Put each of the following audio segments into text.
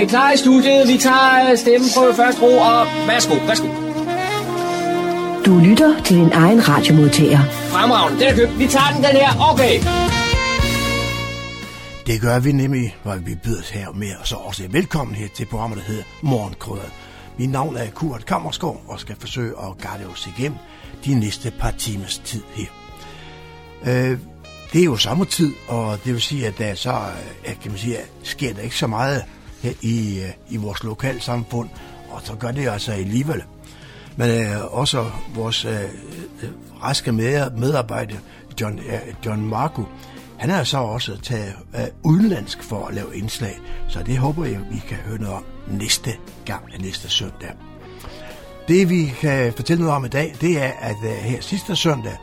Okay, klar i studiet. Vi tager stemmen på første ro, og værsgo, værsgo. Du lytter til din egen radiomodtager. Fremragende, den er købt. Vi tager den, den her. Okay. Det gør vi nemlig, hvor vi byder os her med, og så også velkommen her til programmet, der hedder Morgenkrydder. Mit navn er Kurt Kammerskov, og skal forsøge at guide os igennem de næste par timers tid her. Øh, det er jo sommertid, og det vil sige, at der så øh, kan man sige, sker der ikke så meget her i, øh, i vores lokalsamfund, og så gør det altså alligevel. Men øh, også vores øh, øh raske medarbejder, John, øh, John Marco, han har så også taget øh, udenlandsk for at lave indslag, så det håber jeg, vi kan høre noget om næste gang, næste søndag. Det vi kan fortælle noget om i dag, det er, at øh, her sidste søndag,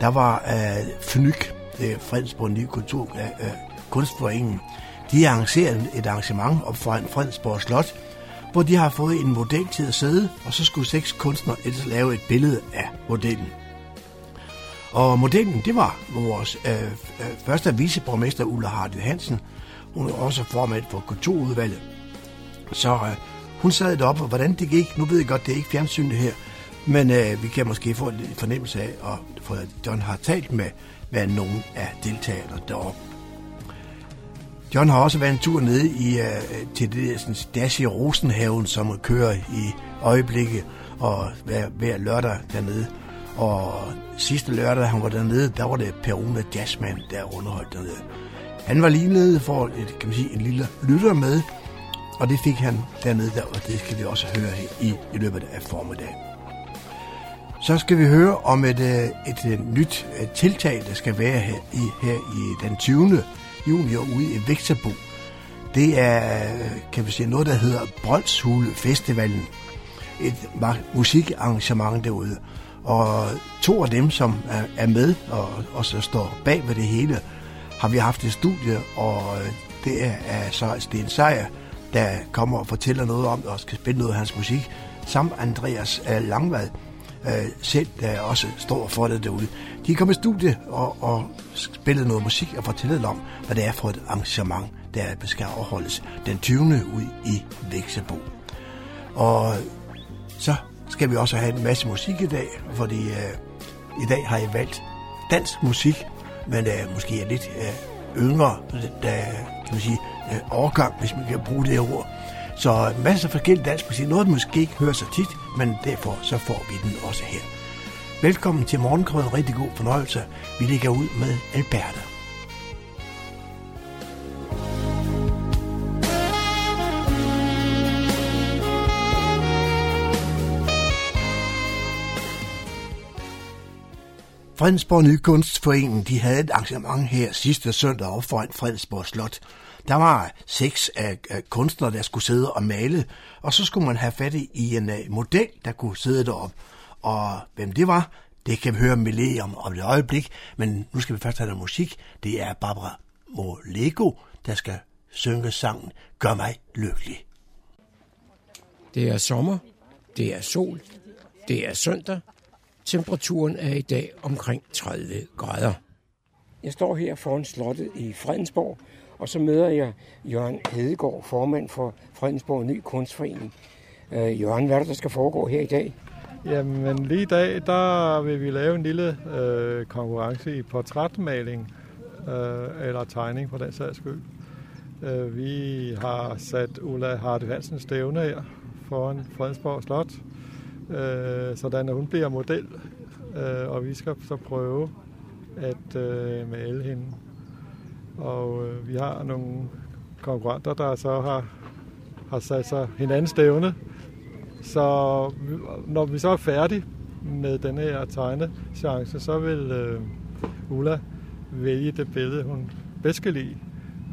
der var øh, FNYK, uh, Fredensborg Ny Kultur, øh, Kunstforeningen, de har arrangeret et arrangement op foran Fredensborg Slot, hvor de har fået en model til at sidde, og så skulle seks kunstnere ellers lave et billede af modellen. Og modellen, det var vores øh, øh, første viceborgmester Ulla Hardy Hansen. Hun er også formand for kulturudvalget. Så øh, hun sad deroppe, og hvordan det gik, nu ved jeg godt, det er ikke fjernsynet her, men øh, vi kan måske få en fornemmelse af, og for John har talt med, med nogle af deltagerne deroppe. John har også været en tur ned i, uh, til det der sådan, Dashi Rosenhaven, som kører i øjeblikket, og hver, hver lørdag dernede. Og sidste lørdag, han var dernede, der var det Peruna Jazzman, der underholdt dernede. Han var lige nede for et, kan man sige, en lille lytter med, og det fik han dernede, der, og det skal vi også høre i, i løbet af formiddagen. Så skal vi høre om et, øh, et, et nyt tiltag, der skal være her i, her i den 20 junior ude i Væksterbo. Det er, kan vi sige, noget, der hedder Brøndshule Festivalen. Et musikarrangement derude. Og to af dem, som er, med og også står bag ved det hele, har vi haft et studie, og det er, er så Sten Sejer, der kommer og fortæller noget om og skal spille noget af hans musik, samt Andreas øh, Langvad øh, selv, der også står for det derude. De kommer i studie og, og spillede noget musik og fortæller om, hvad det er for et arrangement, der skal afholdes den 20. ud i Vækstebo. Og så skal vi også have en masse musik i dag, fordi øh, i dag har jeg valgt dansk musik, men øh, måske er lidt øh, yngre, der øh, kan man sige, øh, overgang, hvis man kan bruge det ord. Så masser af forskellige dansk musik. Noget, man måske ikke hører så tit, men derfor så får vi den også her. Velkommen til morgenkrøden. Rigtig god fornøjelse. Vi ligger ud med Alberta. Fredensborg Nykunstforening de havde et arrangement her sidste søndag op foran Fredensborg Slot. Der var seks af, kunstnere, der skulle sidde og male, og så skulle man have fat i en uh, model, der kunne sidde deroppe. Og hvem det var, det kan vi høre med om, om et øjeblik, men nu skal vi først have noget musik. Det er Barbara Molego, der skal synge sangen Gør mig lykkelig. Det er sommer, det er sol, det er søndag, Temperaturen er i dag omkring 30 grader. Jeg står her foran slottet i Fredensborg, og så møder jeg Jørgen Hedegaard, formand for Fredensborg Ny Kunstforening. Øh, Jørgen, hvad er det, der skal foregå her i dag? Jamen lige i dag, der vil vi lave en lille øh, konkurrence i portrætmaling, øh, eller tegning på den sags skyld. Øh, vi har sat Ulla Hardy Hansen stævne her foran Fredensborg Slot, øh, sådan at hun bliver model, øh, og vi skal så prøve at øh, male hende. Og øh, vi har nogle konkurrenter, der så har, har sat sig hinanden stævne. Så når vi så er færdige med den her tegnechance, så vil øh, Ulla vælge det billede, hun bedst skal lide.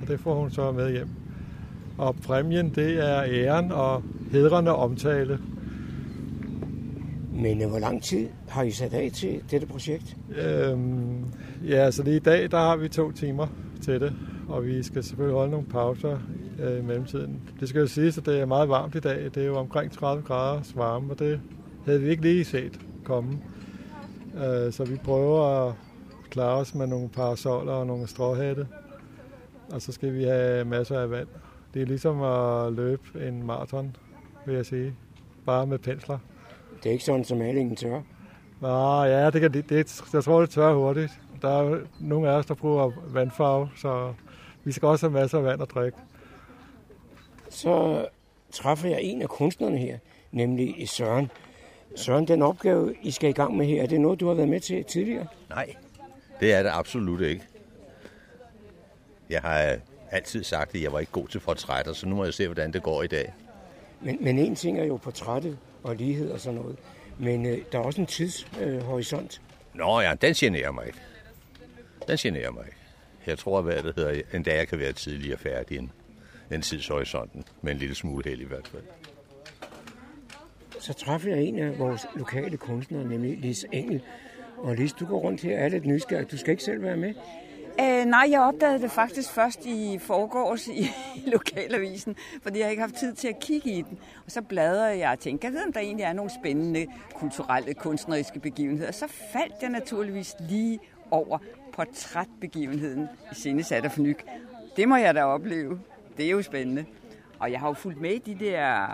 Og det får hun så med hjem. Og præmien, det er æren og hedrende omtale. Men hvor lang tid har I sat af til dette projekt? Øhm, ja, så lige i dag, der har vi to timer til det, og vi skal selvfølgelig holde nogle pauser øh, i mellemtiden. Det skal jo siges, at det er meget varmt i dag. Det er jo omkring 30 grader varme, og det havde vi ikke lige set komme. Øh, så vi prøver at klare os med nogle parasoller og nogle stråhatte. Og så skal vi have masser af vand Det er ligesom at løbe en maraton, vil jeg sige. Bare med pensler. Det er ikke sådan, som malingen tør. Nå, ja, det kan, det, det, jeg tror, det tør hurtigt. Der er nogle af os, der bruger vandfarve, så vi skal også have masser af vand at drikke. Så træffer jeg en af kunstnerne her, nemlig Søren. Søren, den opgave, I skal i gang med her, er det noget, du har været med til tidligere? Nej, det er det absolut ikke. Jeg har altid sagt, at jeg var ikke god til portrætter, så nu må jeg se, hvordan det går i dag. Men, men en ting er jo portrættet og lighed og sådan noget. Men øh, der er også en tidshorisont. Øh, Nå ja, den generer mig ikke. Den generer mig ikke. Jeg tror, hvad det hedder, en dag jeg kan være tidligere færdig end, end tidshorisonten. Med en lille smule held i hvert fald. Så træffede jeg en af vores lokale kunstnere, nemlig Lis Engel. Og Lis, du går rundt her er lidt nysgerrig. Du skal ikke selv være med. Uh, nej, jeg opdagede det faktisk først i forgårs i, i lokalavisen, fordi jeg ikke har haft tid til at kigge i den. Og så bladrede jeg og tænkte, jeg ved, om der egentlig er nogle spændende kulturelle, kunstneriske begivenheder. Så faldt jeg naturligvis lige over portrætbegivenheden i Sindesat og Fnyk. Det må jeg da opleve. Det er jo spændende. Og jeg har jo fulgt med i de der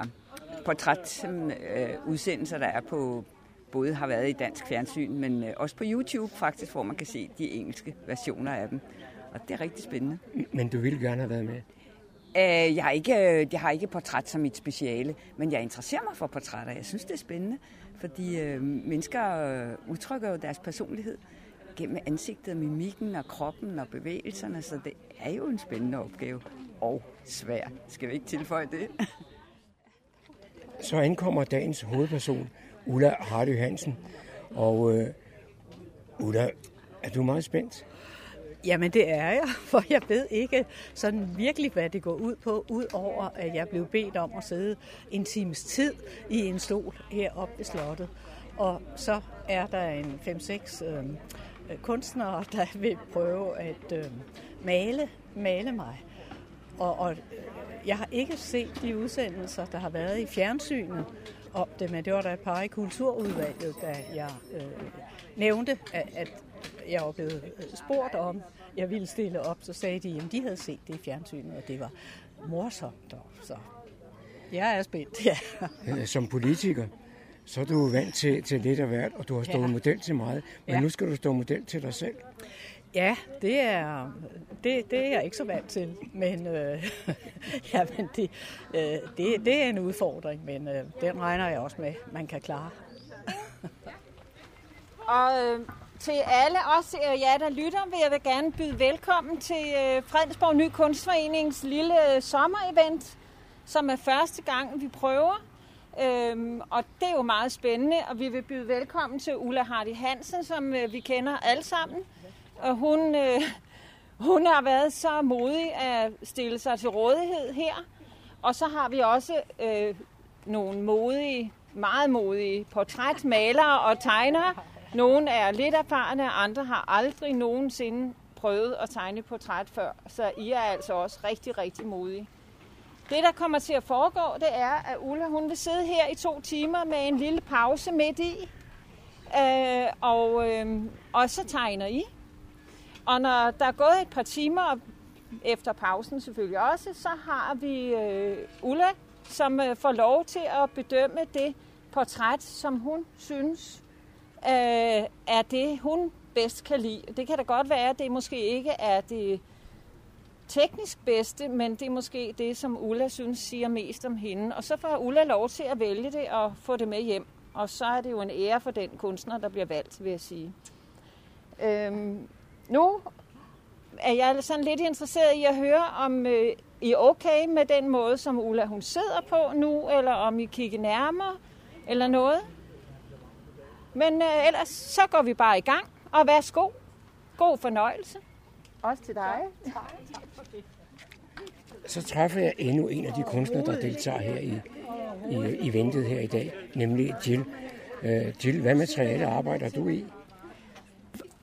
portrætudsendelser, der er på, både har været i dansk fjernsyn, men øh, også på YouTube faktisk, hvor man kan se de engelske versioner af dem. Og det er rigtig spændende. Men du ville gerne have været med? Øh, jeg, har ikke, jeg har ikke portræt som mit speciale, men jeg interesserer mig for portrætter. Jeg synes, det er spændende, fordi øh, mennesker øh, udtrykker jo deres personlighed gennem ansigtet, mimikken og kroppen og bevægelserne, så det er jo en spændende opgave. Og svær. Skal vi ikke tilføje det? Så ankommer dagens hovedperson, Ulla Hardy Hansen. Og øh, Ulla, er du meget spændt? Jamen det er jeg, for jeg ved ikke sådan virkelig, hvad det går ud på, udover at jeg blev bedt om at sidde en times tid i en stol heroppe ved slottet. Og så er der en 5-6 øh, Øh, kunstnere, der vil prøve at øh, male, male mig. Og, og øh, jeg har ikke set de udsendelser, der har været i fjernsynet om det, men det var der et par i kulturudvalget, da jeg øh, nævnte, at, at jeg var blevet øh, spurgt om, jeg ville stille op, så sagde de, at de havde set det i fjernsynet, og det var morsomt. Så jeg er spændt, ja. Som politiker, så er du vant til, til lidt af hvert, og du har stået ja. model til meget. Men ja. nu skal du stå model til dig selv. Ja, det er, det, det er jeg ikke så vant til, men, øh, ja, men det, øh, det, det er en udfordring, men øh, den regner jeg også med, man kan klare. og øh, til alle os øh, jer, der lytter, vil jeg vil gerne byde velkommen til øh, Fredensborg Ny Kunstforenings lille øh, sommerevent, som er første gang, vi prøver. Øhm, og det er jo meget spændende, og vi vil byde velkommen til Ulla Hardy Hansen, som øh, vi kender alle sammen. Og hun, øh, hun har været så modig at stille sig til rådighed her. Og så har vi også øh, nogle modige, meget modige portrætmalere og tegnere. Nogle er lidt erfarne, andre har aldrig nogensinde prøvet at tegne portræt før. Så I er altså også rigtig, rigtig modige. Det, der kommer til at foregå, det er, at Ulla hun vil sidde her i to timer med en lille pause midt i. Øh, og, øh, og så tegner I. Og når der er gået et par timer, efter pausen selvfølgelig også, så har vi øh, Ulla, som øh, får lov til at bedømme det portræt, som hun synes øh, er det, hun bedst kan lide. Det kan da godt være, at det måske ikke er det teknisk bedste, men det er måske det, som Ulla synes siger mest om hende. Og så får Ulla lov til at vælge det og få det med hjem. Og så er det jo en ære for den kunstner, der bliver valgt, vil jeg sige. Øhm, nu er jeg sådan lidt interesseret i at høre, om øh, I er okay med den måde, som Ulla hun sidder på nu, eller om I kigger nærmere, eller noget. Men øh, ellers så går vi bare i gang, og værsgo. God fornøjelse. Også til dig. Så træffer jeg endnu en af de kunstnere, der deltager her i, i eventet her i dag, nemlig Jill. Uh, Jill, hvad materiale arbejder du i?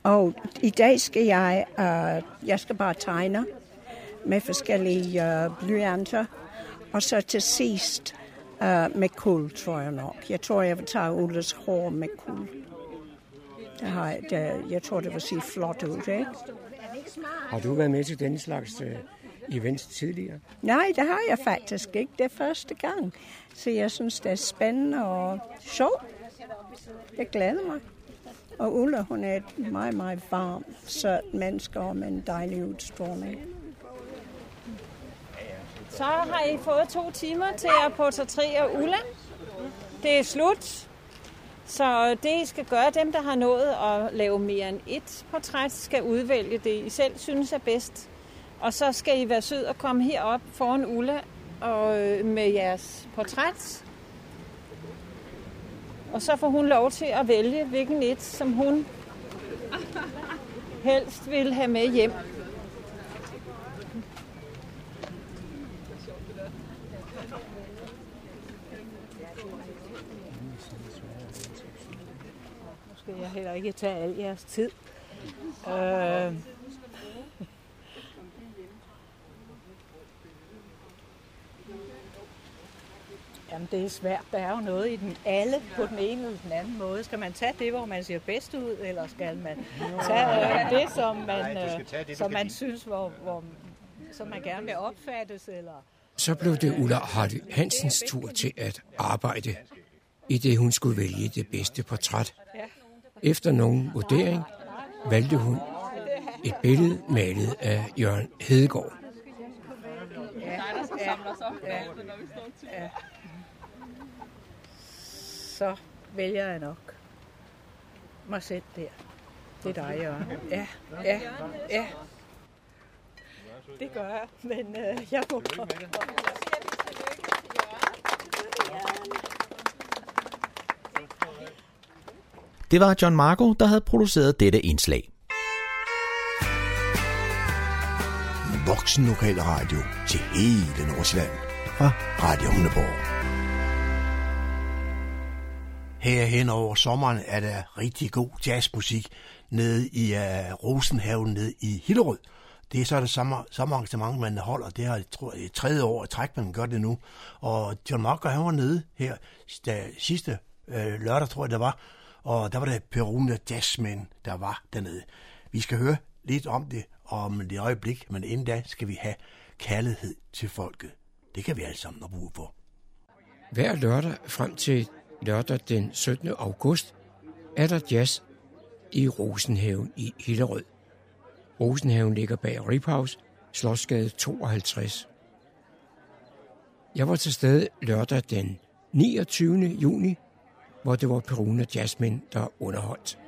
Og i dag skal jeg, uh, jeg skal bare tegne med forskellige uh, blyanter, og så til sidst uh, med kul, tror jeg nok. Jeg tror, jeg vil tage Ulles hår med kul. Det har, det, jeg tror, det vil se flot ud, ikke? Har du været med til denne slags uh, events tidligere? Nej, det har jeg faktisk ikke. Det er første gang. Så jeg synes, det er spændende og sjovt. Jeg glæder mig. Og Ulla, hun er et meget, meget varm, sødt menneske og med en dejlig udstråling. Så har I fået to timer til at portrættere Ulla. Det er slut. Så det, I skal gøre, dem, der har nået at lave mere end et portræt, skal udvælge det, I selv synes er bedst. Og så skal I være sød og komme herop foran Ulla og øh, med jeres portræt. Og så får hun lov til at vælge, hvilken et, som hun helst vil have med hjem. Nu skal jeg heller ikke tage al jeres tid. Øh, Jamen, det er svært. Der er jo noget i den alle på den ene eller den anden måde. Skal man tage det, hvor man ser bedst ud, eller skal man tage øh, det, som man, øh, det, som man synes, hvor, hvor, som man gerne vil opfattes, eller... Så blev det Ulla Hardy Hansens tur til at arbejde, i det hun skulle vælge det bedste portræt. Efter nogen vurdering valgte hun et billede malet af Jørgen Hedegaard. Ja, ja, ja, ja. Så vælger jeg nok mig selv der. Det er dig, Jørgen. Ja, ja, ja. Det gør jeg, men øh, jeg må... Det var John Marco, der havde produceret dette indslag. Voksen lokal radio til hele Nordsjælland fra Radio Hundeborg. Her hen over sommeren er der rigtig god jazzmusik nede i uh, Rosenhaven nede i Hillerød. Det er så det samme, samme arrangement, man holder. Det er, jeg tror jeg, tredje år i træk, man gør det nu. Og John Marker, han var nede her da, sidste øh, lørdag, tror jeg det var. Og der var det Peruna Jazzmen, der var dernede. Vi skal høre lidt om det om det øjeblik, men inden da skal vi have kærlighed til folket. Det kan vi alle sammen have brug for. Hver lørdag frem til lørdag den 17. august er der jazz i Rosenhaven i Hillerød. Rosenhaven ligger bag Ribhaus, Slottsgade 52. Jeg var til stede lørdag den 29. juni, hvor det var Peruna Jasmine, der underholdt.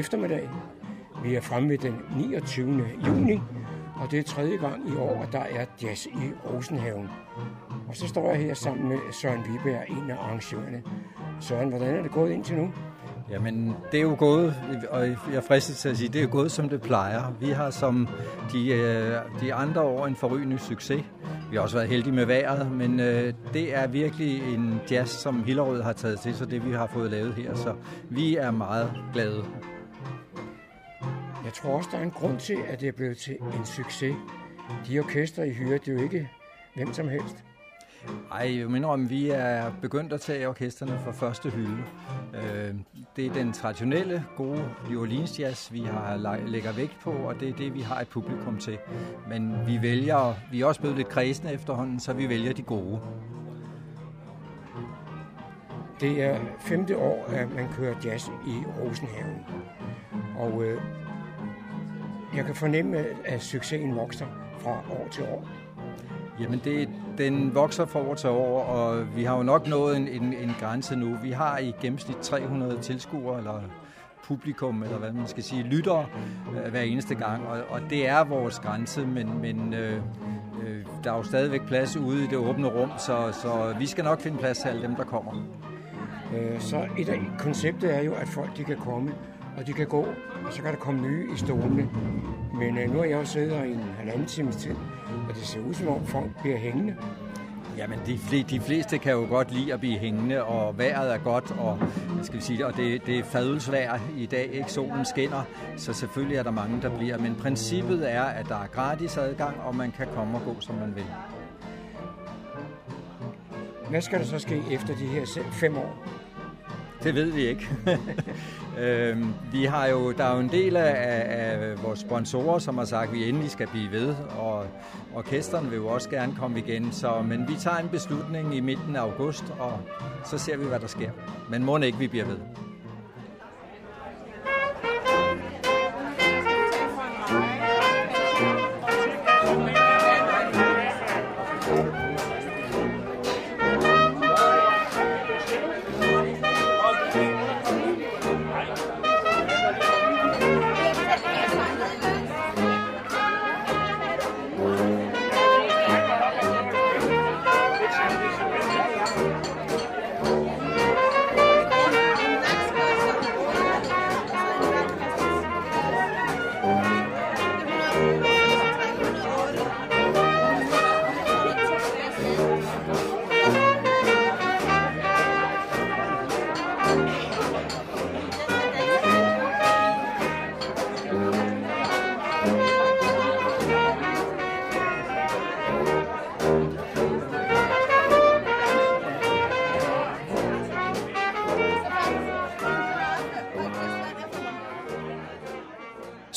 eftermiddag. Vi er fremme ved den 29. juni, og det er tredje gang i år, at der er jazz i Rosenhaven. Og så står jeg her sammen med Søren Viberg, en af arrangørerne. Søren, hvordan er det gået indtil nu? Jamen, det er jo gået, og jeg fristes til at sige, det er gået, som det plejer. Vi har som de, øh, de andre år en forrygende succes. Vi har også været heldige med vejret, men øh, det er virkelig en jazz, som Hillerød har taget til, så det vi har fået lavet her. Så vi er meget glade. Jeg tror også, der er en grund til, at det er blevet til en succes. De orkester, I hyrer, det er jo ikke hvem som helst. Ej, jeg mener om, vi er begyndt at tage orkesterne fra første hylde. Øh, det er den traditionelle, gode New Orleans jazz, vi har lægger vægt på, og det er det, vi har et publikum til. Men vi vælger, vi er også blevet lidt kredsende efterhånden, så vi vælger de gode. Det er femte år, at man kører jazz i Rosenhaven. Og øh, jeg kan fornemme, at succesen vokser fra år til år. Jamen, det, den vokser fra år til år, og vi har jo nok nået en, en, en grænse nu. Vi har i gennemsnit 300 tilskuere, eller publikum, eller hvad man skal sige, lyttere øh, hver eneste gang, og, og det er vores grænse, men, men øh, øh, der er jo stadigvæk plads ude i det åbne rum, så, så vi skal nok finde plads til alle dem, der kommer. Øh, så et af konceptet er jo, at folk de kan komme, og de kan gå, og så kan der komme nye i stolene. Men øh, nu har jeg jo siddet her i en halvanden times tid, og det ser ud som om folk bliver hængende. Jamen, de, fl- de fleste kan jo godt lide at blive hængende, og vejret er godt, og, skal vi sige, og det, det er fadelsvejr i dag, ikke? Solen skinner, så selvfølgelig er der mange, der bliver. Men princippet er, at der er gratis adgang, og man kan komme og gå, som man vil. Hvad skal der så ske efter de her fem år? Det ved vi ikke. øhm, vi har jo, der er jo en del af, af vores sponsorer, som har sagt, at vi endelig skal blive ved, og orkesteren vil jo også gerne komme igen. Så, men vi tager en beslutning i midten af august, og så ser vi, hvad der sker. Men må ikke, vi bliver ved.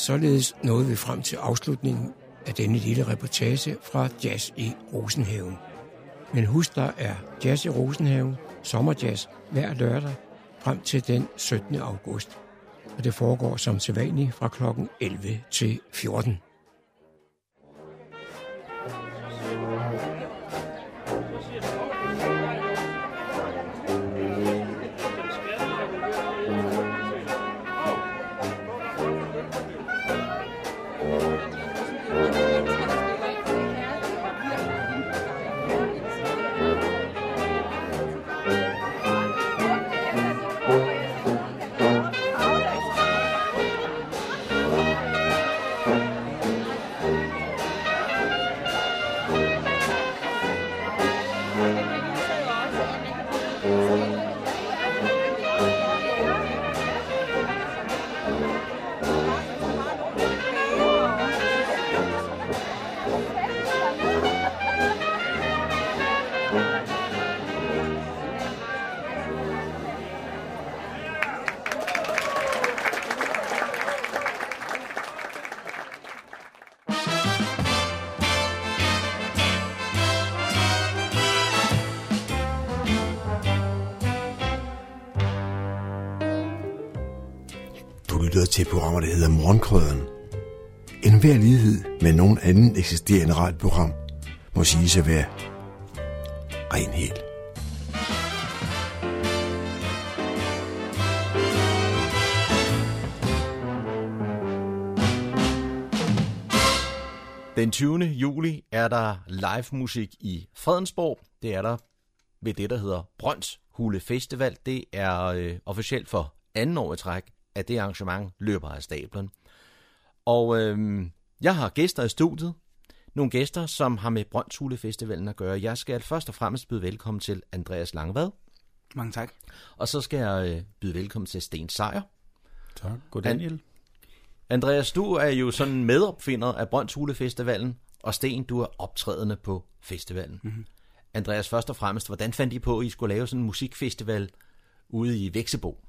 Således nåede vi frem til afslutningen af denne lille reportage fra Jazz i Rosenhaven. Men husk, der er Jazz i Rosenhaven, sommerjazz hver lørdag frem til den 17. august. Og det foregår som sædvanligt fra kl. 11 til 14. til programmer, der hedder Morgenkrøderen. En hver lighed med nogen anden eksisterende radioprogram må siges at være ren helt. Den 20. juli er der live musik i Fredensborg. Det er der ved det, der hedder Brønds Hule Festival. Det er øh, officielt for anden år i træk at det arrangement løber af stablen. Og øh, jeg har gæster i studiet. Nogle gæster, som har med Brøns Hule Festivalen at gøre. Jeg skal først og fremmest byde velkommen til Andreas Langvad. Mange tak. Og så skal jeg øh, byde velkommen til Sten Sejer. Tak. God Daniel. Andreas, du er jo sådan medopfinder af Brøns Hule Festivalen, og Sten, du er optrædende på festivalen. Mm-hmm. Andreas, først og fremmest, hvordan fandt I på, at I skulle lave sådan en musikfestival ude i Væksebo?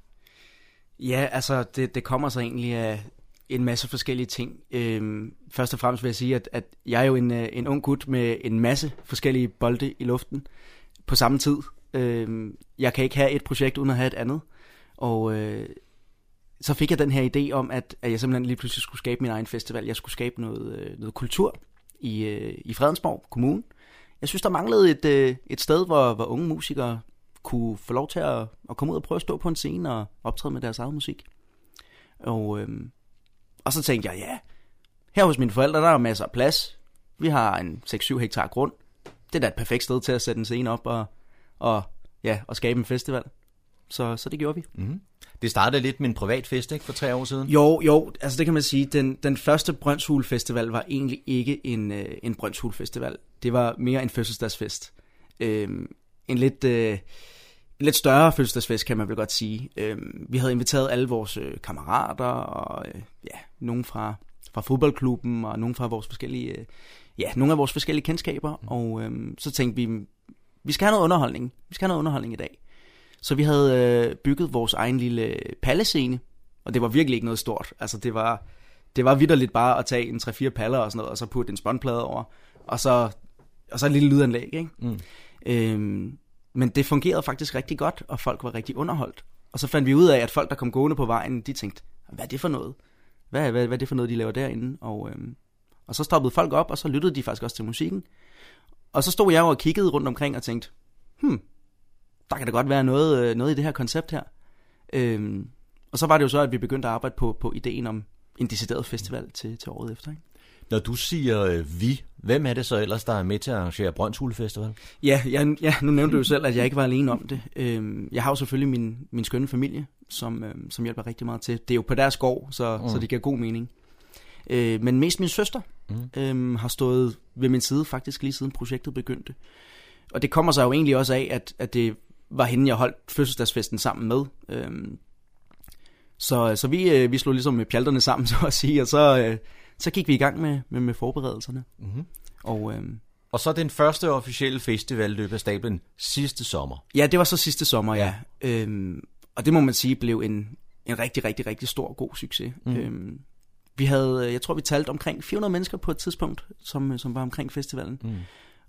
Ja, altså det, det kommer så egentlig af en masse forskellige ting. Øhm, først og fremmest vil jeg sige, at, at jeg er jo en, øh, en ung gut med en masse forskellige bolde i luften på samme tid. Øhm, jeg kan ikke have et projekt uden at have et andet. Og øh, så fik jeg den her idé om, at, at jeg simpelthen lige pludselig skulle skabe min egen festival. Jeg skulle skabe noget, øh, noget kultur i, øh, i Fredensborg Kommune. Jeg synes, der manglede et, et sted, hvor, hvor unge musikere kunne få lov til at, at komme ud og prøve at stå på en scene og optræde med deres egen musik. Og, øh, og så tænkte jeg, ja, her hos mine forældre, der er masser af plads. Vi har en 6-7 hektar grund. Det er da et perfekt sted til at sætte en scene op og, og, ja, og skabe en festival. Så, så det gjorde vi. Mm-hmm. Det startede lidt med en privat fest, ikke, for tre år siden? Jo, jo, altså det kan man sige. Den, den første Brøndshul Festival var egentlig ikke en, øh, en Brøndshul Festival. Det var mere en fødselsdagsfest. Øh, en lidt... Øh, lidt større fødselsdagsfest, kan man vel godt sige. Øh, vi havde inviteret alle vores øh, kammerater, og øh, ja, nogen fra, fra fodboldklubben, og nogen fra vores forskellige, øh, ja, nogle af vores forskellige kendskaber, mm. og øh, så tænkte vi, vi skal have noget underholdning. Vi skal have noget underholdning i dag. Så vi havde øh, bygget vores egen lille pallescene, og det var virkelig ikke noget stort. Altså det var, det var vidderligt bare at tage en 3-4 paller og sådan noget, og så putte en spåndplade over, og så, og så et lille lydanlæg, ikke? Mm. Øhm, men det fungerede faktisk rigtig godt, og folk var rigtig underholdt. Og så fandt vi ud af, at folk, der kom gående på vejen, de tænkte, hvad er det for noget? Hvad, hvad, hvad er det for noget, de laver derinde? Og, øhm, og så stoppede folk op, og så lyttede de faktisk også til musikken. Og så stod jeg og kiggede rundt omkring og tænkte, hmm, der kan da godt være noget, øh, noget i det her koncept her. Øhm, og så var det jo så, at vi begyndte at arbejde på, på ideen om en decideret festival til, til året efter. Ikke? Når du siger øh, vi, hvem er det så ellers, der er med til at arrangere Brøndshul Festival? Ja, jeg, ja, nu nævnte du jo selv, at jeg ikke var alene om det. Øhm, jeg har jo selvfølgelig min, min skønne familie, som, øhm, som hjælper rigtig meget til. Det er jo på deres gård, så, mm. så det giver god mening. Øh, men mest min søster mm. øhm, har stået ved min side faktisk lige siden projektet begyndte. Og det kommer sig jo egentlig også af, at, at det var hende, jeg holdt fødselsdagsfesten sammen med. Øhm, så, så vi, øh, vi slog ligesom med pjalterne sammen, så at sige, og så, øh, så gik vi i gang med, med, med forberedelserne. Mm-hmm. Og, øhm, og så den første officielle festival løb af stablen sidste sommer. Ja, det var så sidste sommer, ja. ja. Øhm, og det må man sige blev en, en rigtig, rigtig, rigtig stor god succes. Mm. Øhm, vi havde, jeg tror vi talte omkring 400 mennesker på et tidspunkt, som, som var omkring festivalen. Mm.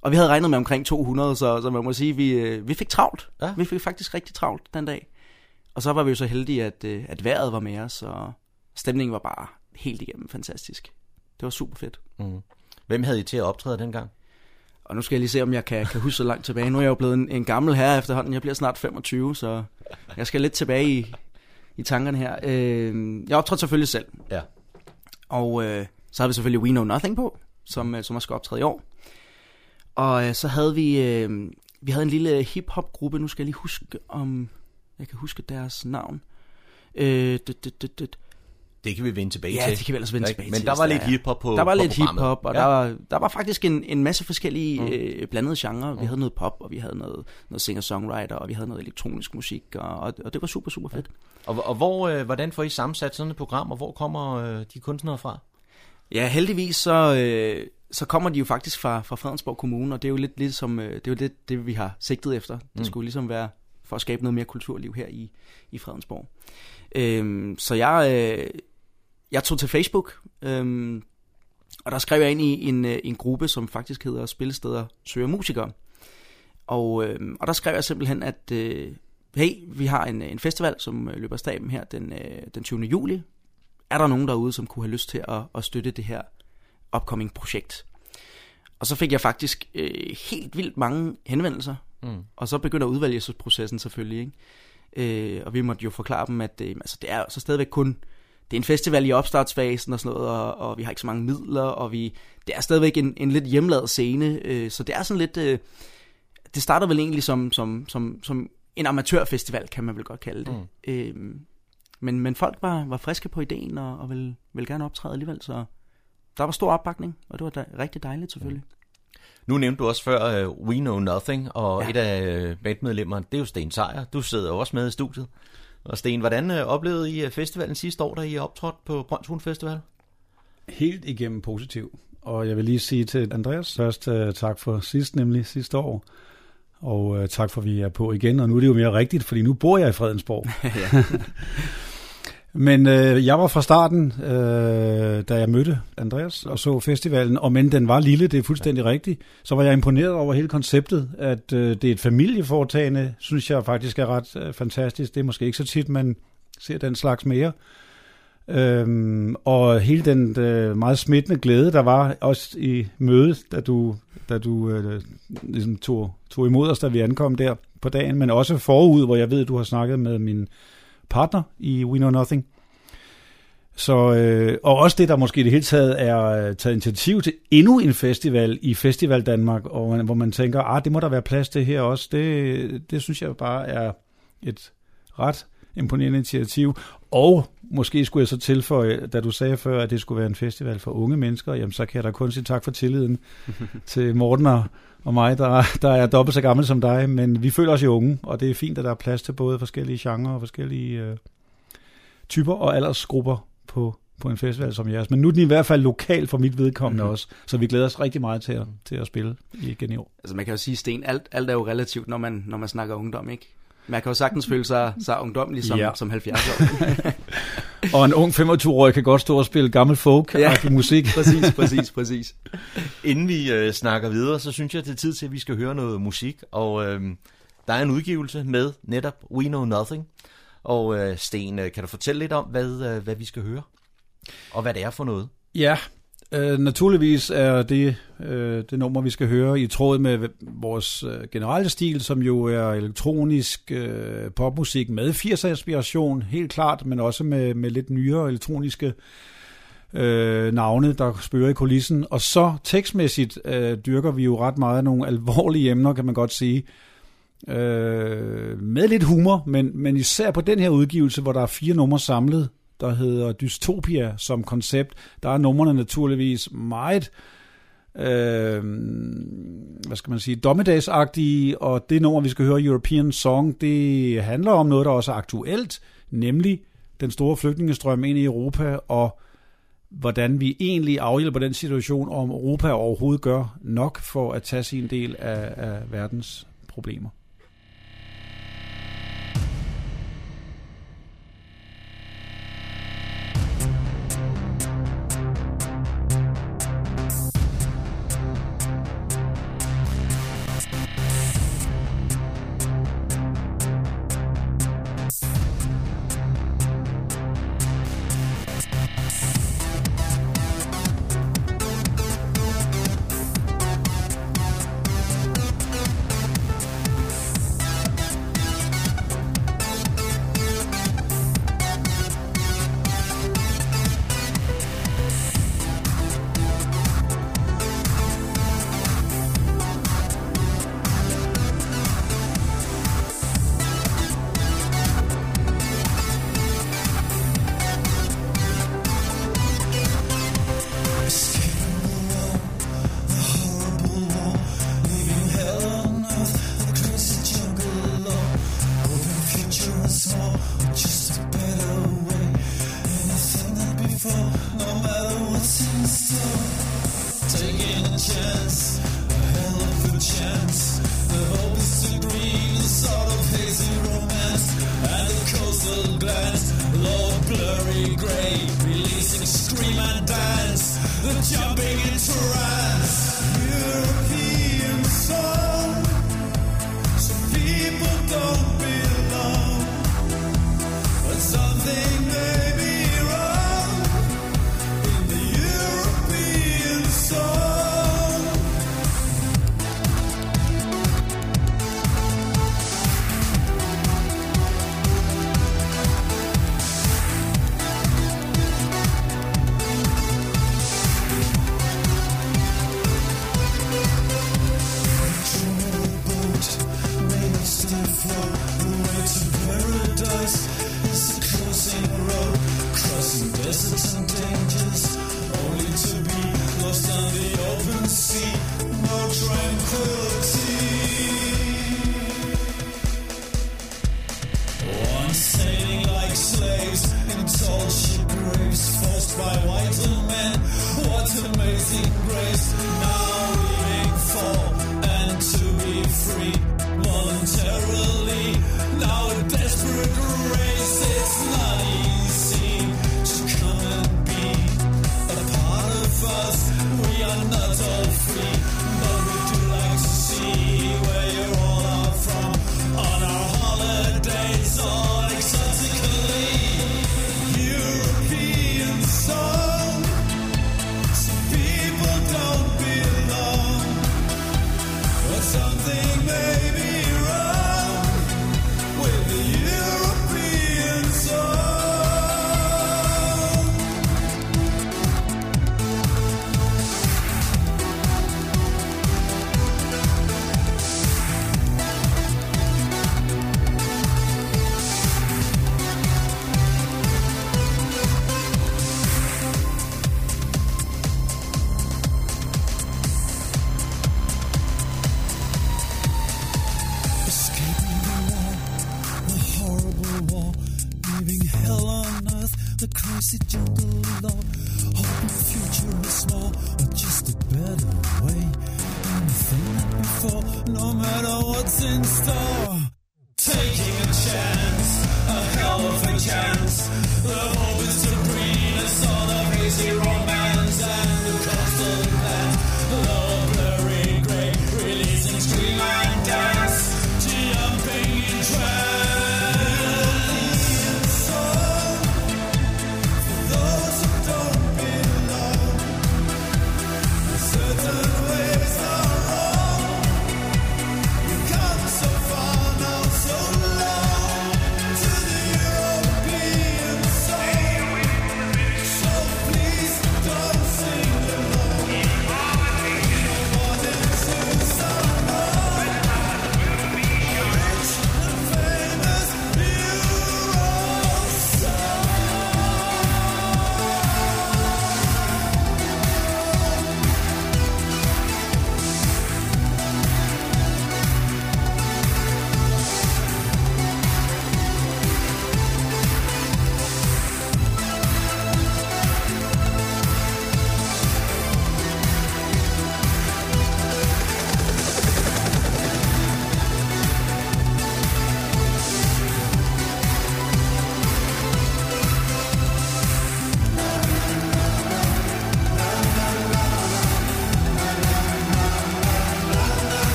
Og vi havde regnet med omkring 200, så, så man må sige, vi, øh, vi fik travlt. Ja. Vi fik faktisk rigtig travlt den dag. Og så var vi jo så heldige, at, øh, at vejret var med os, og stemningen var bare helt igennem fantastisk. Det var super fedt. Mm. Hvem havde I til at optræde dengang? Og nu skal jeg lige se, om jeg kan, kan huske så langt tilbage. Nu er jeg jo blevet en, en gammel herre efterhånden. Jeg bliver snart 25, så jeg skal lidt tilbage i, i tankerne her. Øh, jeg optrådte selvfølgelig selv. Ja. Og øh, så har vi selvfølgelig We Know Nothing på, som, øh, som også skal optræde i år. Og øh, så havde vi, øh, vi havde en lille hip-hop gruppe, nu skal jeg lige huske om, jeg kan huske deres navn. Øh, det, det, det, det. Det kan vi vende tilbage ja, til. Ja, det kan vi ellers vende tilbage Men til. der var lidt hip-hop på Der var på lidt hip-hop, og ja. der, var, der var faktisk en, en masse forskellige mm. øh, blandede genrer. Vi mm. havde noget pop, og vi havde noget, noget singer-songwriter, og vi havde noget elektronisk musik, og, og, og det var super, super fedt. Ja. Og, og hvor, øh, hvordan får I sammensat sådan et program, og hvor kommer øh, de kunstnere fra? Ja, heldigvis så, øh, så kommer de jo faktisk fra, fra Fredensborg Kommune, og det er jo lidt, lidt som, øh, det er jo lidt det, vi har sigtet efter. Det mm. skulle ligesom være for at skabe noget mere kulturliv her i, i Fredensborg. Øhm, så jeg, øh, jeg tog til Facebook, øhm, og der skrev jeg ind i en, øh, en gruppe, som faktisk hedder Spillesteder Søger Musikere. Og, øh, og der skrev jeg simpelthen, at øh, hey, vi har en, en festival, som løber af staben her den, øh, den 20. juli. Er der nogen derude, som kunne have lyst til at, at støtte det her upcoming projekt. Og så fik jeg faktisk øh, helt vildt mange henvendelser, mm. og så begynder udvalgelsesprocessen selvfølgelig. Ikke? Øh, og vi måtte jo forklare dem, at øh, altså, det er så stadigvæk kun det er en festival i opstartsfasen og sådan noget, og, og vi har ikke så mange midler, og vi, det er stadigvæk en, en lidt hjemmelavet scene, øh, så det er sådan lidt, øh, det starter vel egentlig som, som, som, som en amatørfestival, kan man vel godt kalde det. Mm. Øh, men, men folk var, var friske på ideen, og, og ville, ville gerne optræde alligevel, så der var stor opbakning, og det var da, rigtig dejligt selvfølgelig. Mm. Nu nævnte du også før uh, We Know Nothing, og ja. et af uh, bandmedlemmerne, det er jo Sten Sejer. Du sidder jo også med i studiet. Og Sten, hvordan uh, oplevede I festivalen sidste år, da I optrådte på Brøndshund Festival? Helt igennem positiv. Og jeg vil lige sige til Andreas først uh, tak for sidst, nemlig sidste år. Og uh, tak for, at vi er på igen. Og nu er det jo mere rigtigt, fordi nu bor jeg i Fredensborg. Men øh, jeg var fra starten, øh, da jeg mødte Andreas og så festivalen, og men den var lille, det er fuldstændig rigtigt, så var jeg imponeret over hele konceptet, at øh, det er et familieforetagende, synes jeg faktisk er ret øh, fantastisk. Det er måske ikke så tit, man ser den slags mere. Øhm, og hele den øh, meget smittende glæde, der var også i mødet, da du, da du øh, ligesom tog, tog imod os, da vi ankom der på dagen, men også forud, hvor jeg ved, du har snakket med min partner i We Know Nothing. Så, øh, og også det, der måske i det hele taget er øh, taget initiativ til endnu en festival i Festival Danmark, og man, hvor man tænker, ah, det må der være plads til her også. Det, det synes jeg bare er et ret imponerende initiativ. Og måske skulle jeg så tilføje, da du sagde før, at det skulle være en festival for unge mennesker, jamen så kan jeg da kun sige tak for tilliden til Morten og, mig, der, der er dobbelt så gammel som dig, men vi føler os jo unge, og det er fint, at der er plads til både forskellige genrer og forskellige øh, typer og aldersgrupper på, på en festival som jeres. Men nu er den i hvert fald lokal for mit vedkommende mm. også, så vi glæder os rigtig meget til at, til at spille igen i år. Altså man kan jo sige, Sten, alt, alt er jo relativt, når man, når man snakker ungdom, ikke? Man kan jo sagtens føle sig, sig ungdomlig som, ja. som 70 år. og en ung 25-årig kan godt stå og spille gammel folk ja. musik. præcis, præcis, præcis. Inden vi øh, snakker videre, så synes jeg, det er tid til, at vi skal høre noget musik. Og øh, der er en udgivelse med netop We Know Nothing. Og øh, Sten, øh, kan du fortælle lidt om, hvad, øh, hvad vi skal høre? Og hvad det er for noget? Ja, Øh, naturligvis er det øh, det nummer, vi skal høre i tråd med vores øh, generelle stil, som jo er elektronisk øh, popmusik med 80'er-inspiration, helt klart, men også med, med lidt nyere elektroniske øh, navne, der spørger i kulissen. Og så tekstmæssigt øh, dyrker vi jo ret meget nogle alvorlige emner, kan man godt sige. Øh, med lidt humor, men, men især på den her udgivelse, hvor der er fire numre samlet, der hedder Dystopia som koncept. Der er numrene naturligvis meget øh, hvad skal man sige, dommedagsagtige, og det nummer, vi skal høre, European Song, det handler om noget, der også er aktuelt, nemlig den store flygtningestrøm ind i Europa, og hvordan vi egentlig afhjælper den situation, om Europa overhovedet gør nok for at tage sin del af, af verdens problemer.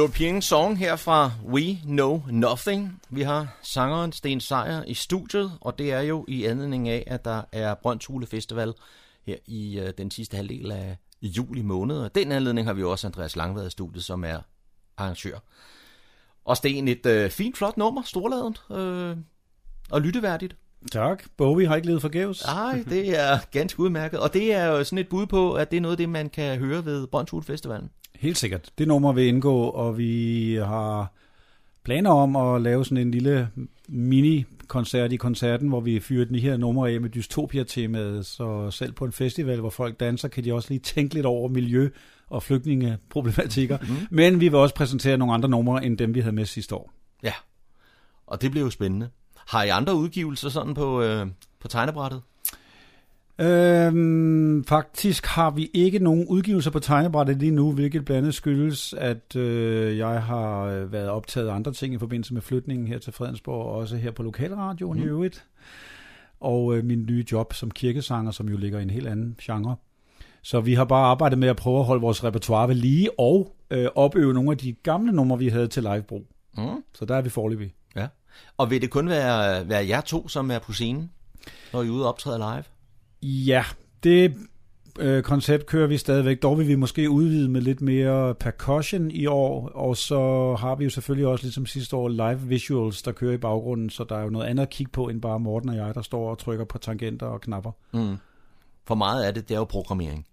European Song her fra We Know Nothing. Vi har sangeren Sten Sejer i studiet, og det er jo i anledning af, at der er Brøndshule Festival her i øh, den sidste halvdel af juli måned. Og den anledning har vi også Andreas Langvad i studiet, som er arrangør. Og Sten, et øh, fint, flot nummer, storladent øh, og lytteværdigt. Tak. Bowie har ikke levet forgæves. Nej, det er ganske udmærket. Og det er jo sådan et bud på, at det er noget det, man kan høre ved Brøndshule Festivalen. Helt sikkert. Det nummer vil indgå, og vi har planer om at lave sådan en lille mini-koncert i koncerten, hvor vi fyrer de her numre af med dystopia-temaet, så selv på en festival, hvor folk danser, kan de også lige tænke lidt over miljø- og flygtningeproblematikker. Mhm. Mm. Men vi vil også præsentere nogle andre numre, end dem vi havde med sidste år. Ja, og det bliver jo spændende. Har I andre udgivelser sådan på, øh, på tegnebrættet? Øhm, faktisk har vi ikke nogen udgivelser på tegnebrættet lige nu, hvilket blandt andet skyldes, at øh, jeg har øh, været optaget af andre ting i forbindelse med flytningen her til Fredensborg, og også her på Lokalradioen mm. i øvrigt. Og øh, min nye job som kirkesanger, som jo ligger i en helt anden genre. Så vi har bare arbejdet med at prøve at holde vores repertoire ved lige, og øh, opøve nogle af de gamle numre, vi havde til livebrug. Mm. Så der er vi forløbig. Ja. Og vil det kun være, være jer to, som er på scenen, når I er ude og optræde live? Ja, det øh, koncept kører vi stadigvæk. Dog vil vi måske udvide med lidt mere percussion i år, og så har vi jo selvfølgelig også ligesom sidste år live visuals, der kører i baggrunden, så der er jo noget andet at kigge på, end bare Morten og jeg, der står og trykker på tangenter og knapper. Mm. For meget af det, det er jo programmering.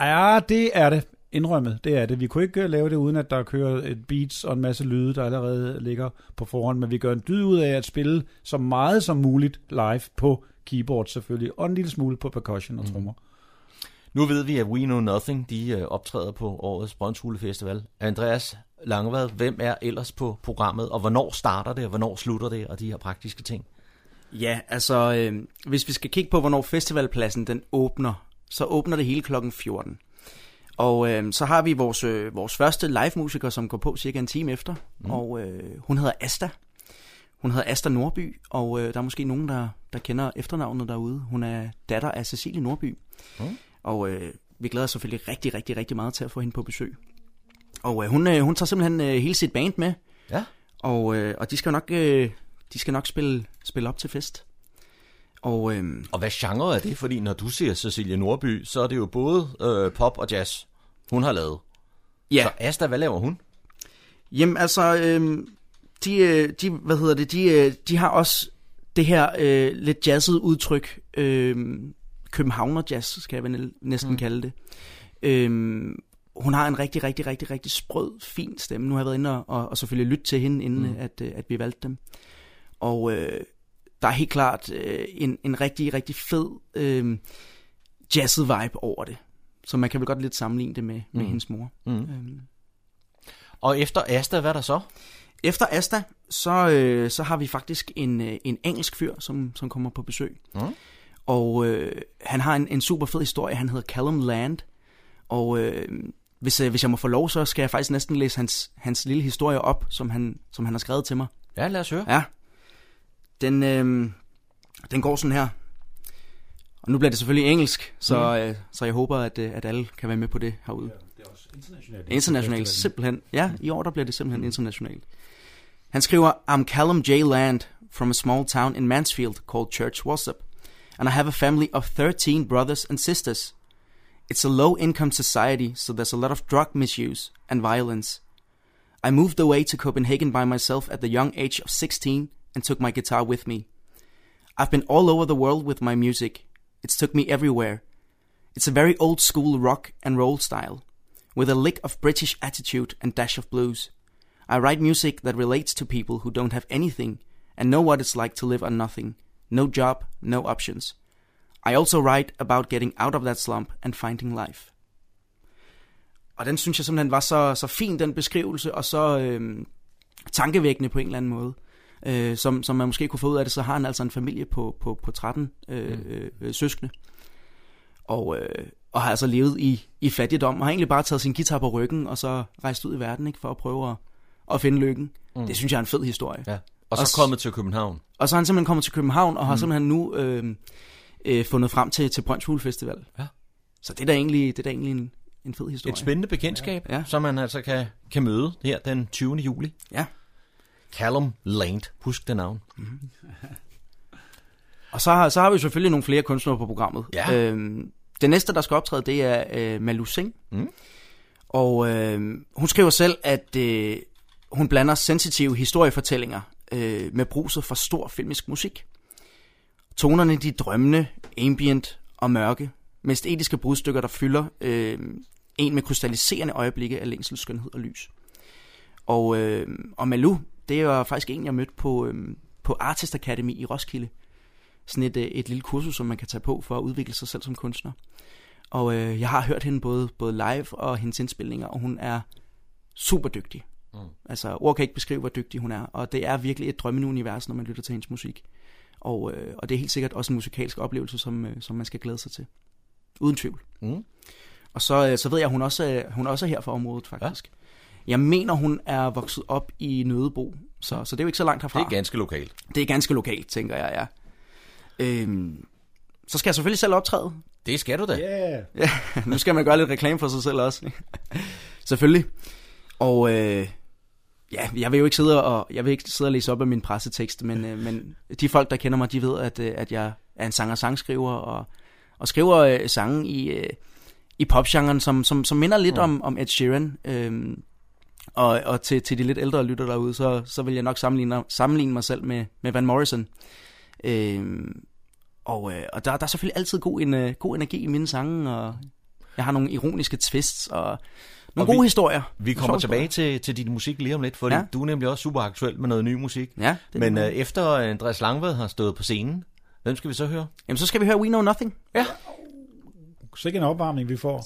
Ja, det er det. Indrømmet, det er det. Vi kunne ikke øh, lave det, uden at der kører et beats og en masse lyde, der allerede ligger på forhånd, men vi gør en dyd ud af at spille så meget som muligt live på keyboard selvfølgelig, og en lille smule på percussion og trommer. Nu ved vi, at We Know Nothing, de øh, optræder på årets Brøndshule Festival. Andreas Langvad, hvem er ellers på programmet, og hvornår starter det, og hvornår slutter det, og de her praktiske ting? Ja, altså, øh, hvis vi skal kigge på, hvornår festivalpladsen den åbner, så åbner det hele klokken 14. Og øh, så har vi vores, øh, vores første live-musiker, som går på cirka en time efter, mm. og øh, hun hedder Asta. Hun hedder Asta Nordby, og øh, der er måske nogen, der, der kender efternavnet derude. Hun er datter af Cecilie Nordby. Mm. Og øh, vi glæder os selvfølgelig rigtig, rigtig, rigtig meget til at få hende på besøg. Og øh, hun, øh, hun tager simpelthen øh, hele sit band med. Ja. Og, øh, og de skal nok, øh, de skal nok spille, spille op til fest. Og, øh, Og hvad genre er det? Fordi når du siger Cecilie Nordby, så er det jo både øh, pop og jazz, hun har lavet. Ja. Så Asta, hvad laver hun? Jamen altså, øh, de, øh, de, hvad hedder det, de, øh, de har også det her øh, lidt jazzet udtryk, øh, Københavner jazz, skal jeg vel næsten Mm. kalde det. Øh, hun har en rigtig, rigtig, rigtig, rigtig sprød, fin stemme. Nu har jeg været inde og, og, og selvfølgelig lyttet til hende, inden Mm. mm. at, øh, at vi valgte dem. Og øh, der er helt klart øh, en, en rigtig, rigtig fed øh, jazzet vibe over det. Så man kan vel godt lidt sammenligne det med, med Mm. hendes mor. Mm. Øhm. Og efter Asta, hvad er der så? Efter Asta, så, øh, så har vi faktisk en, øh, en engelsk fyr, som, som kommer på besøg. Mm. Og øh, han har en, en super fed historie. Han hedder Callum Land. Og øh, hvis, øh, hvis jeg må få lov, så skal jeg faktisk næsten læse hans, hans lille historie op, som han, som han har skrevet til mig. Ja, lad os høre. Ja. Den, øh, den går sådan her. Og nu bliver det selvfølgelig engelsk, så, Mhm. øh, så jeg håber, at, øh, at alle kan være med på det herude. Det er også internationalt. Internationalt, simpelthen. Ja, i år der bliver det simpelthen internationalt. Han skriver, I'm Callum J. Land from a small town in Mansfield called Church Wassop, and I have a family of 13 brothers and sisters. It's a low-income society, so there's a lot of drug misuse and violence. I moved away to Copenhagen by myself at the young age of 16 and took my guitar with me. I've been all over the world with my music. It's took me everywhere. It's a very old school rock and roll style, with a lick of British attitude and dash of blues. I write music that relates to people who don't have anything and know what it's like to live on nothing. No job, no options. I also write about getting out of that slump and finding life. Og den synes jeg simpelthen var så, så fin, den beskrivelse, og så øhm, tankevækkende på en eller anden måde. Øh, som, som man måske kunne få ud af det, så har han altså en familie på, på, på 13 øh, øh, øh, søskende. Og, øh, og har altså levet i, i fattigdom, og har egentlig bare taget sin guitar på ryggen, og så rejst ud i verden, ikke, for at prøve at, at finde lykken. Mm. Mm. Det synes jeg er en fed historie. Ja. Og så Og kommet til København. Og så er han simpelthen kommet til København, og har Mm. simpelthen nu øh, øh, fundet frem til, til Brøndshul Festival. Ja. Så det er da egentlig, det er da egentlig en, en fed historie. Et spændende bekendtskab, Ja. som man altså kan, kan møde her den 20. juli. Ja. Callum Land. Husk det navn. Og så har, så har vi selvfølgelig nogle flere kunstnere på programmet. Ja. Øhm, den næste, der skal optræde, det er øh, Malu Singh. Mm. Og øh, hun skriver selv, at øh, hun blander sensitive historiefortællinger øh, med bruset for stor filmisk musik. Tonerne de drømmende, ambient og mørke, med æstetiske brudstykker, der fylder øh, en med krystalliserende øjeblikke af længsel, skønhed og lys. Og, øh, og Malu, det var faktisk en, jeg mødte på, øh, på Artist Academy i Roskilde. Sådan et, øh, et lille kursus, som man kan tage på for at udvikle sig selv som kunstner. Og øh, jeg har hørt hende både, både live og hendes indspilninger, og hun er super dygtig. Mm. Altså, ord kan ikke beskrive, hvor dygtig hun er. Og det er virkelig et drømmende univers, når man lytter til hendes musik. Og, øh, og det er helt sikkert også en musikalsk oplevelse, som, øh, som man skal glæde sig til. Uden tvivl. Mm. Og så, øh, så ved jeg, at hun også, er- hun også er her fra området, faktisk. Ja. Jeg mener, hun er vokset op i Nødebo, så, så det er jo ikke så langt herfra. Det er ganske lokalt. Det er ganske lokalt, tænker jeg, ja. Øhm, så skal jeg selvfølgelig selv optræde. Det skal du da. Yeah. Ja, nu skal man gøre lidt reklame for sig selv også. selvfølgelig. Og øh, ja, jeg vil jo ikke sidde og, jeg vil ikke sidde og læse op af min pressetekst, men, øh, men de folk, der kender mig, de ved, at, øh, at jeg er en sanger-sangskriver, og, og skriver øh, sange i, øh, i popgenren, som, som, som minder lidt Mm. om, om Ed Sheeran. Øh, og, og til, til de lidt ældre lytter derude, så, så vil jeg nok sammenligne, sammenligne mig selv med, med Van Morrison. Øhm, og, øh, og der, der er selvfølgelig altid god, en, øh, god energi i mine sange, og Jeg har nogle ironiske twists og nogle Og gode vi- historier. Vi kommer tilbage til, til din musik lige om lidt, for Ja. du er nemlig også super aktuel med noget ny musik. Ja, det Men det. øh, efter Andreas Langved har stået på scenen, hvem skal vi så høre? Jamen, så skal vi høre We Know Nothing. Ja. Sikke en opvarmning, vi får.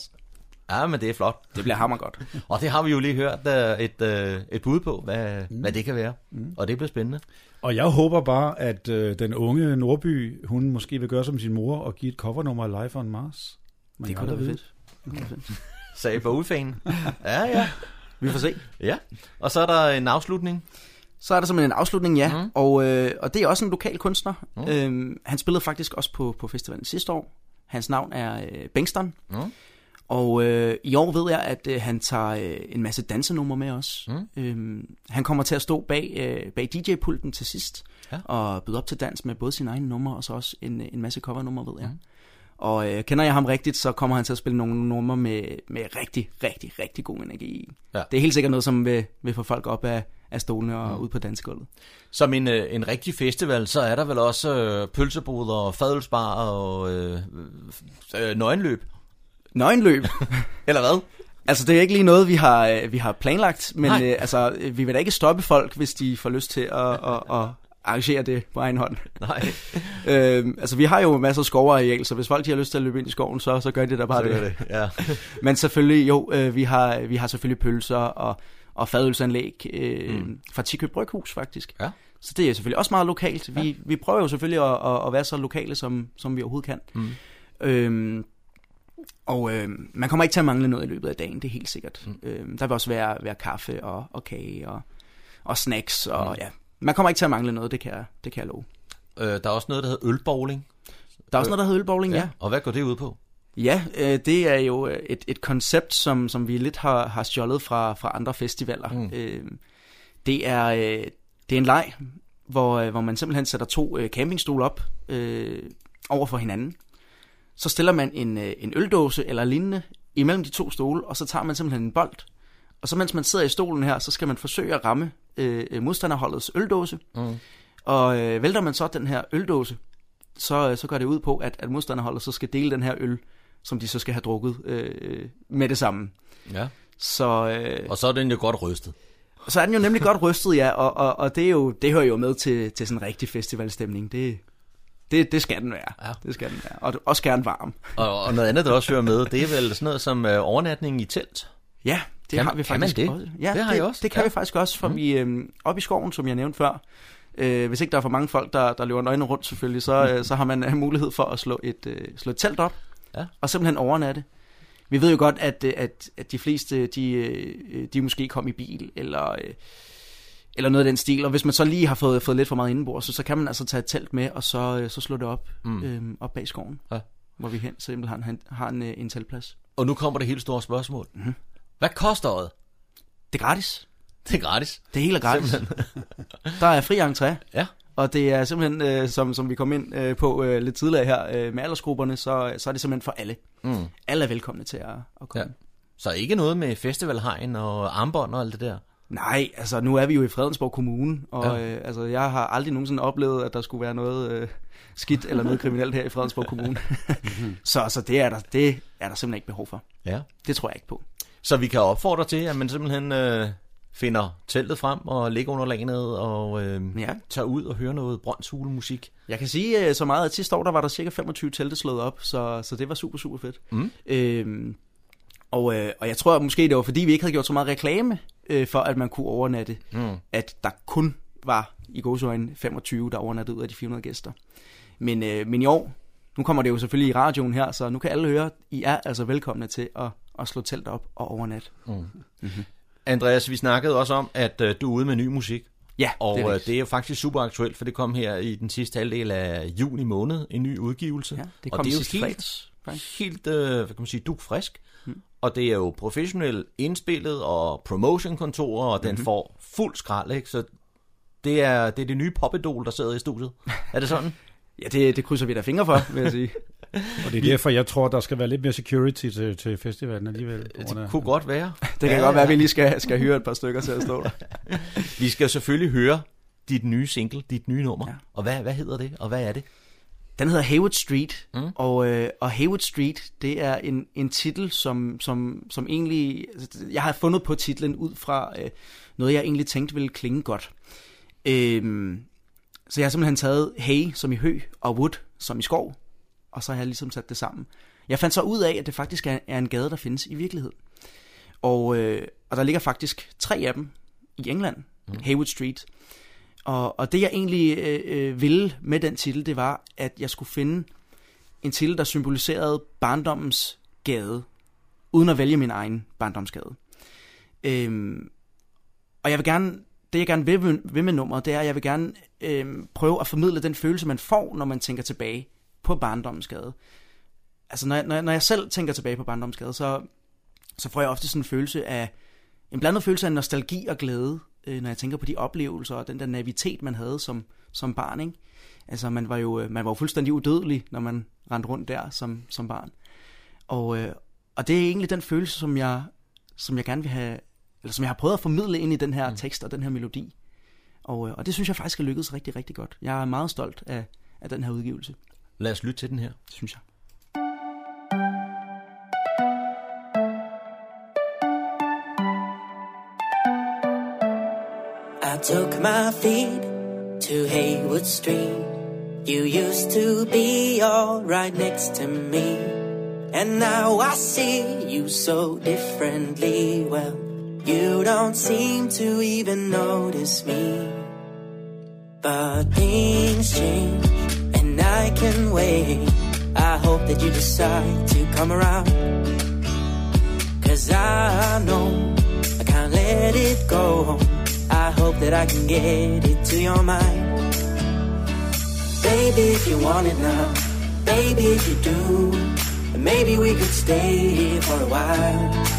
Ja, men det er flot. Det bliver hammer godt. Og det har vi jo lige hørt uh, et, uh, et bud på, hvad, mm. hvad det kan være. Mm. Og det bliver spændende. Og jeg håber bare, at øh, den unge Nordby, hun måske vil gøre som sin mor og give et covernummer af Life on Mars. Man Det kan kunne da være fedt. Sagde bogfanen. ja, ja. Vi får se. Ja. Og så er der en afslutning. Så er der simpelthen en afslutning, ja. Mm. Og, øh, og det er også en lokal kunstner. Mm. Mm. Øhm, han spillede faktisk også på, på festivalen sidste år. Hans navn er øh, Bengston. Mm. Og øh, i år ved jeg, at øh, han tager øh, en masse dansenumre med os. Mm. Øhm, han kommer til at stå bag, øh, bag DJ-pulten til sidst. Ja. Og byde op til dans med både sine egne numre og så også en, en masse covernumre, ved jeg. Mm. Og øh, kender jeg ham rigtigt, så kommer han til at spille nogle numre med, med rigtig, rigtig, rigtig god energi i. Ja. Det er helt sikkert noget, som vil, vil få folk op af, af stolene og Mm. ud på dansegulvet. Som en, øh, en rigtig festival, så er der vel også øh, pølseboder og fadelsbar og øh, øh, nøgenløb. Nøgenløb? Eller hvad? Altså, det er ikke lige noget, vi har, øh, vi har planlagt, men Nej. øh, altså, øh, vi vil da ikke stoppe folk, hvis de får lyst til at, at, at arrangere det på egen hånd. Nej. øhm, altså, vi har jo masser af skovareal, så hvis folk de har lyst til at løbe ind i skoven, så, så gør de da bare Så det. det, ja. men selvfølgelig, jo, øh, vi, har, vi har selvfølgelig pølser og, og fadølsanlæg øh, Mm. fra Tikøb Bryghus, faktisk. Ja. Så det er selvfølgelig også meget lokalt. Vi, vi prøver jo selvfølgelig at, at, at være så lokale, som, som vi overhovedet kan. Mm. Øhm, og øh, man kommer ikke til at mangle noget i løbet af dagen, det er helt sikkert. Mm. Øhm, der vil også være, være kaffe og, og kage og, og snacks. Og, Mm. ja, man kommer ikke til at mangle noget, det kan jeg, det kan jeg love. Øh, der er også noget, der hedder ølbowling. Der er også noget, der hedder ølbowling, ja. Og hvad går det ud på? Ja, øh, det er jo øh, et, et koncept, som, som vi lidt har, har stjålet fra, fra andre festivaler. Mm. Øh, det, er, øh, det er en leg, hvor, øh, hvor man simpelthen sætter to øh, campingstole op øh, over for hinanden. Så stiller man en, øh, en øldåse eller lignende imellem de to stole, og så tager man simpelthen en bold. Og så mens man sidder i stolen her, så skal man forsøge at ramme øh, øh, modstanderholdets øldåse. Mm. Og øh, vælter man så den her øldåse, så, øh, så går det ud på, at, at modstanderholdet så skal dele den her øl, som de så skal have drukket øh, med det samme. Ja. Så, øh, Og så er den jo godt rystet. så er den jo nemlig godt rystet, ja, og, og, og det, er jo, det hører jo med til, til sådan en rigtig festivalstemning. Det, det, det skal den være. Ja. Det skal den være. Og også gerne varm. Og, og noget andet, der også hører med, det er vel sådan noget som øh, overnatning i telt. Ja, det Kan- har vi kan man faktisk det? også. Ja, Det har I også? Det kan Ja. vi faktisk også, for mm. vi øh, oppe i skoven, som jeg nævnte før, øh, hvis ikke der er for mange folk, der, der løber nøgne rundt selvfølgelig, så, øh, så har man øh, mulighed for at slå et, øh, slå et telt op, Ja. og simpelthen overnatte. Vi ved jo godt, at, øh, at, at de fleste, de, øh, de måske kom i bil, eller, øh, eller noget af den stil, og hvis man så lige har fået, fået lidt for meget indenbord, så, så kan man altså tage et telt med, og så, så slå det op, Mm. mm. øh, op bag skoven, Ja. hvor vi hen simpelthen har en, har en, en teltplads. Og nu kommer det helt store spørgsmål. Mhm. Hvad koster det? Det er gratis. Det er gratis. Det hele er gratis. Der er fri entré. Ja. Og det er simpelthen, øh, som, som vi kom ind øh, på øh, lidt tidligere her, øh, med aldersgrupperne, så, så er det simpelthen for alle. Mm. Alle er velkomne til at, at komme. Ja. Så ikke noget med festivalhegn og armbånd og alt det der? Nej, altså nu er vi jo i Fredensborg Kommune, og Ja. øh, altså, jeg har aldrig nogensinde oplevet, at der skulle være noget øh, skidt eller noget kriminelt her i Fredensborg Kommune. så så det, er der, det er der simpelthen ikke behov for. Ja. Det tror jeg ikke på. Så vi kan opfordre til, at man simpelthen øh, finder teltet frem og ligger under lagenet og øh, Ja. tager ud og hører noget brøndshule musik. Jeg kan sige øh, så meget, at sidste år der var der cirka 25 telte slået op, så, så det var super, super fedt. Mm. Øhm, og, øh, og jeg tror at måske, det var fordi, vi ikke havde gjort så meget reklame øh, for, at man kunne overnatte, Mm. at der kun var i godsøjne 25, der overnattede ud af de 400 gæster. Men, øh, men i år, nu kommer det jo selvfølgelig i radioen her, så nu kan alle høre, I er altså velkomne til at, at slå telt op og overnatte. Mm. Mm-hmm. Andreas, vi snakkede også om, at øh, du er ude med ny musik. Ja, og det er øh, det er faktisk super aktuelt, for det kom her i den sidste halvdel af juni måned, en ny udgivelse. Ja, det og kom det er jo helt, faktisk. helt øh, hvad kan man sige, dugfrisk. Mm. Og det er jo professionelt indspillet og promotion-kontorer, og den Mhm. får fuld skrald, ikke? Så det er, det er det nye popidol, der sidder i studiet. Er det sådan? Ja, det, det krydser vi da fingre for, vil jeg sige. Og det er derfor, jeg tror, der skal være lidt mere security til, til festivalen alligevel. Det kunne godt være. Det kan godt være, at vi lige skal, skal hyre et par stykker til at stå der. Vi skal selvfølgelig høre dit nye single, dit nye nummer. Ja. Og hvad, hvad hedder det, og hvad er det? Den hedder Haywood Street, mm. og, øh, og Haywood Street, det er en, en titel, som, som, som egentlig... Jeg har fundet på titlen ud fra øh, noget, jeg egentlig tænkte ville klinge godt. Øhm, så jeg har simpelthen taget hay som i hø, og wood som i skov, og så har jeg ligesom sat det sammen. Jeg fandt så ud af, at det faktisk er, en gade, der findes i virkeligheden. Og, øh, og der ligger faktisk tre af dem i England, mm. Haywood Street. Og, og det jeg egentlig øh, øh, ville med den titel, det var, at jeg skulle finde en titel, der symboliserede barndommens gade, uden at vælge min egen barndomsgade. Øhm, og jeg vil gerne, det jeg gerne vil, med- med nummeret, det er, at jeg vil gerne øh, prøve at formidle den følelse, man får, når man tænker tilbage på barndommens gade. Altså når jeg, når, jeg, når jeg selv tænker tilbage på barndommens gade, så, så får jeg ofte sådan en følelse af, en blandet følelse af nostalgi og glæde, øh, når jeg tænker på de oplevelser og den der navitet, man havde som, som barn. Ikke? Altså man var, jo, øh, man var jo fuldstændig udødelig, når man rendte rundt der som, som barn. Og, øh, og det er egentlig den følelse, som jeg, som jeg gerne vil have, eller som jeg har prøvet at formidle ind i den her tekst og den her melodi. Og, øh, og det synes jeg faktisk er lykkedes rigtig, rigtig godt. Jeg er meget stolt af, af den her udgivelse. Lad os lytte til den her. Synes jeg. I took my feet to Haywood Street. You used to be all right next to me. And now I see you so differently. Well, you don't seem to even notice me. But things change, and I can wait. I hope that you decide to come around. Cause I know I can't let it go. I hope that I can get it to your mind. Baby, if you want it now, baby, if you do, maybe we could stay here for a while.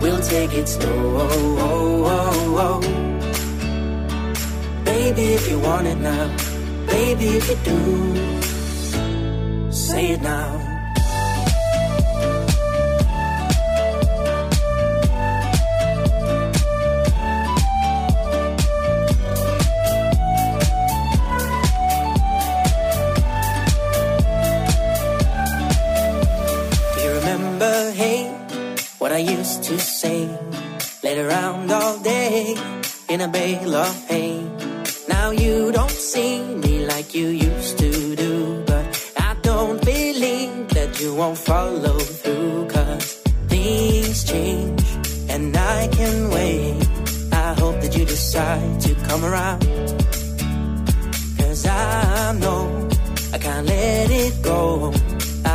We'll take it slow. Oh, oh, oh, baby, if you want it now, baby, if you do, say it now. Used to say? Laid around all day in a bale of hay. Now you don't see me like you used to do, but I don't believe that you won't follow through, cause things change and I can wait. I hope that you decide to come around. Cause I know I can't let it go.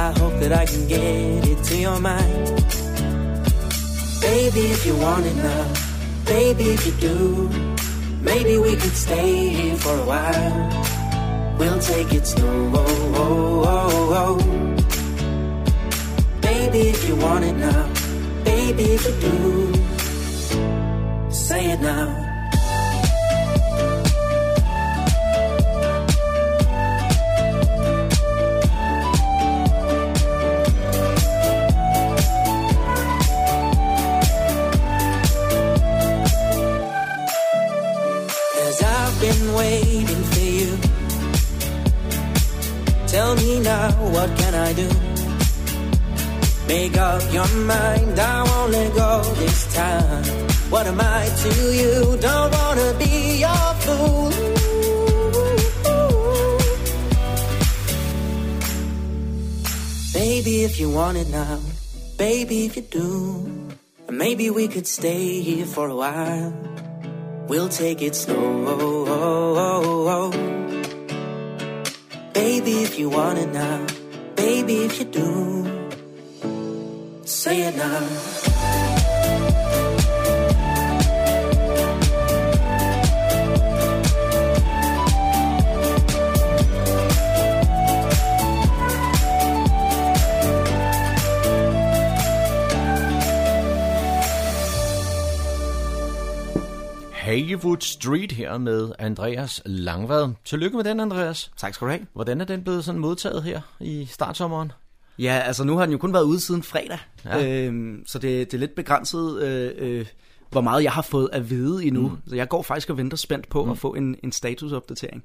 I hope that I can get it to your mind. Baby, if you want it now, baby, if you do, maybe we could stay here for a while. We'll take it slow. Baby, if you want it now, baby, if you do, say it now. Want it now, baby, if you do, maybe we could stay here for a while. We'll take it slow. Baby, if you want it now, baby, if you do, say it now. Haywood Street her med Andreas Langvad. Tillykke med den, Andreas. Tak skal du have. Hvordan er den blevet sådan modtaget her i startsommeren? Ja, altså nu har den jo kun været ude siden fredag, Ja. øhm, så det, det er lidt begrænset, øh, øh, hvor meget jeg har fået at vide endnu. Mm. Så jeg går faktisk og venter spænt på mm. at få en, en statusopdatering.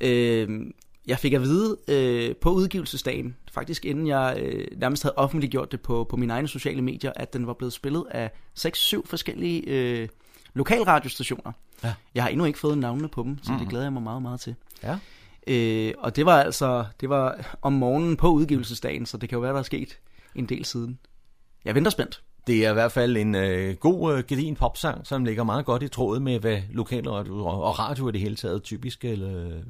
Øhm, Jeg fik at vide øh, på udgivelsesdagen, faktisk inden jeg øh, nærmest havde offentliggjort det på, på mine egne sociale medier, at den var blevet spillet af 6-7 forskellige øh, lokalradiostationer. Ja. Jeg har endnu ikke fået navnene på dem, så Mhm. det glæder jeg mig meget, meget til. Ja. Øh, og det var altså det var om morgenen på udgivelsesdagen, så det kan jo være, der er sket en del siden. Jeg venter spændt. Det er i hvert fald en øh, god, øh, gedin popsang, som ligger meget godt i tråd med, hvad lokalradio og, radio i det hele taget typisk øh,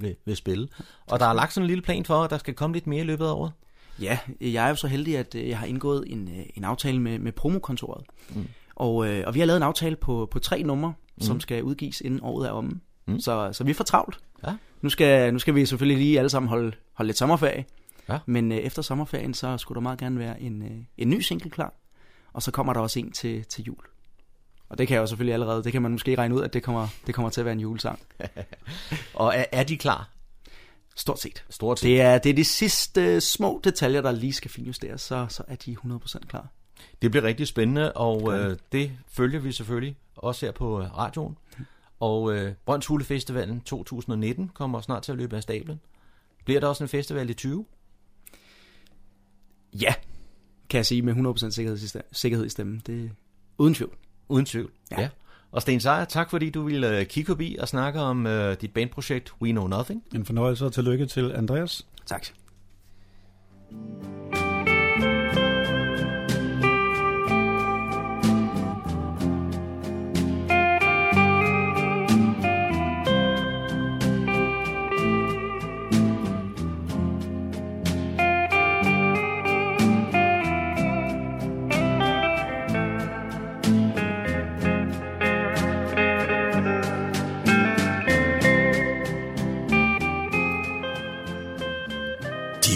vil, vil spille. Og der er lagt sådan en lille plan for, at der skal komme lidt mere i løbet af året. Ja, jeg er jo så heldig, at øh, jeg har indgået en, øh, en aftale med, med promokontoret. Mm. Og, øh, og vi har lavet en aftale på, på tre numre, mm. som skal udgives inden året er omme. Mm. Så, så vi får travlt. Ja. Nu skal, nu skal vi selvfølgelig lige alle sammen holde, holde lidt sommerferie. Ja. Men øh, efter sommerferien, så skulle der meget gerne være en, øh, en ny single klar. Og så kommer der også en til, til jul. Og det kan jeg jo selvfølgelig allerede, det kan man måske regne ud, at det kommer, det kommer til at være en julesang. og er, er de klar? Stort set. Stort set. Det er, det er de sidste små detaljer, der lige skal finjusteres, så, så er de 100% klar. Det bliver rigtig spændende, og øh, det følger vi selvfølgelig også her på øh, radioen. Og øh, Brønds Hule Festivalen 2019 kommer snart til at løbe af stablen. Bliver der også en festival i 20? Ja, kan jeg sige med 100% sikkerhed sikkerhed i stemmen. Det uden tvivl. Uden tvivl, ja. ja. Og Sten Seier, tak fordi du ville øh, kigge forbi og snakke om øh, dit bandprojekt We Know Nothing. En fornøjelse og tillykke til Andreas. Tak.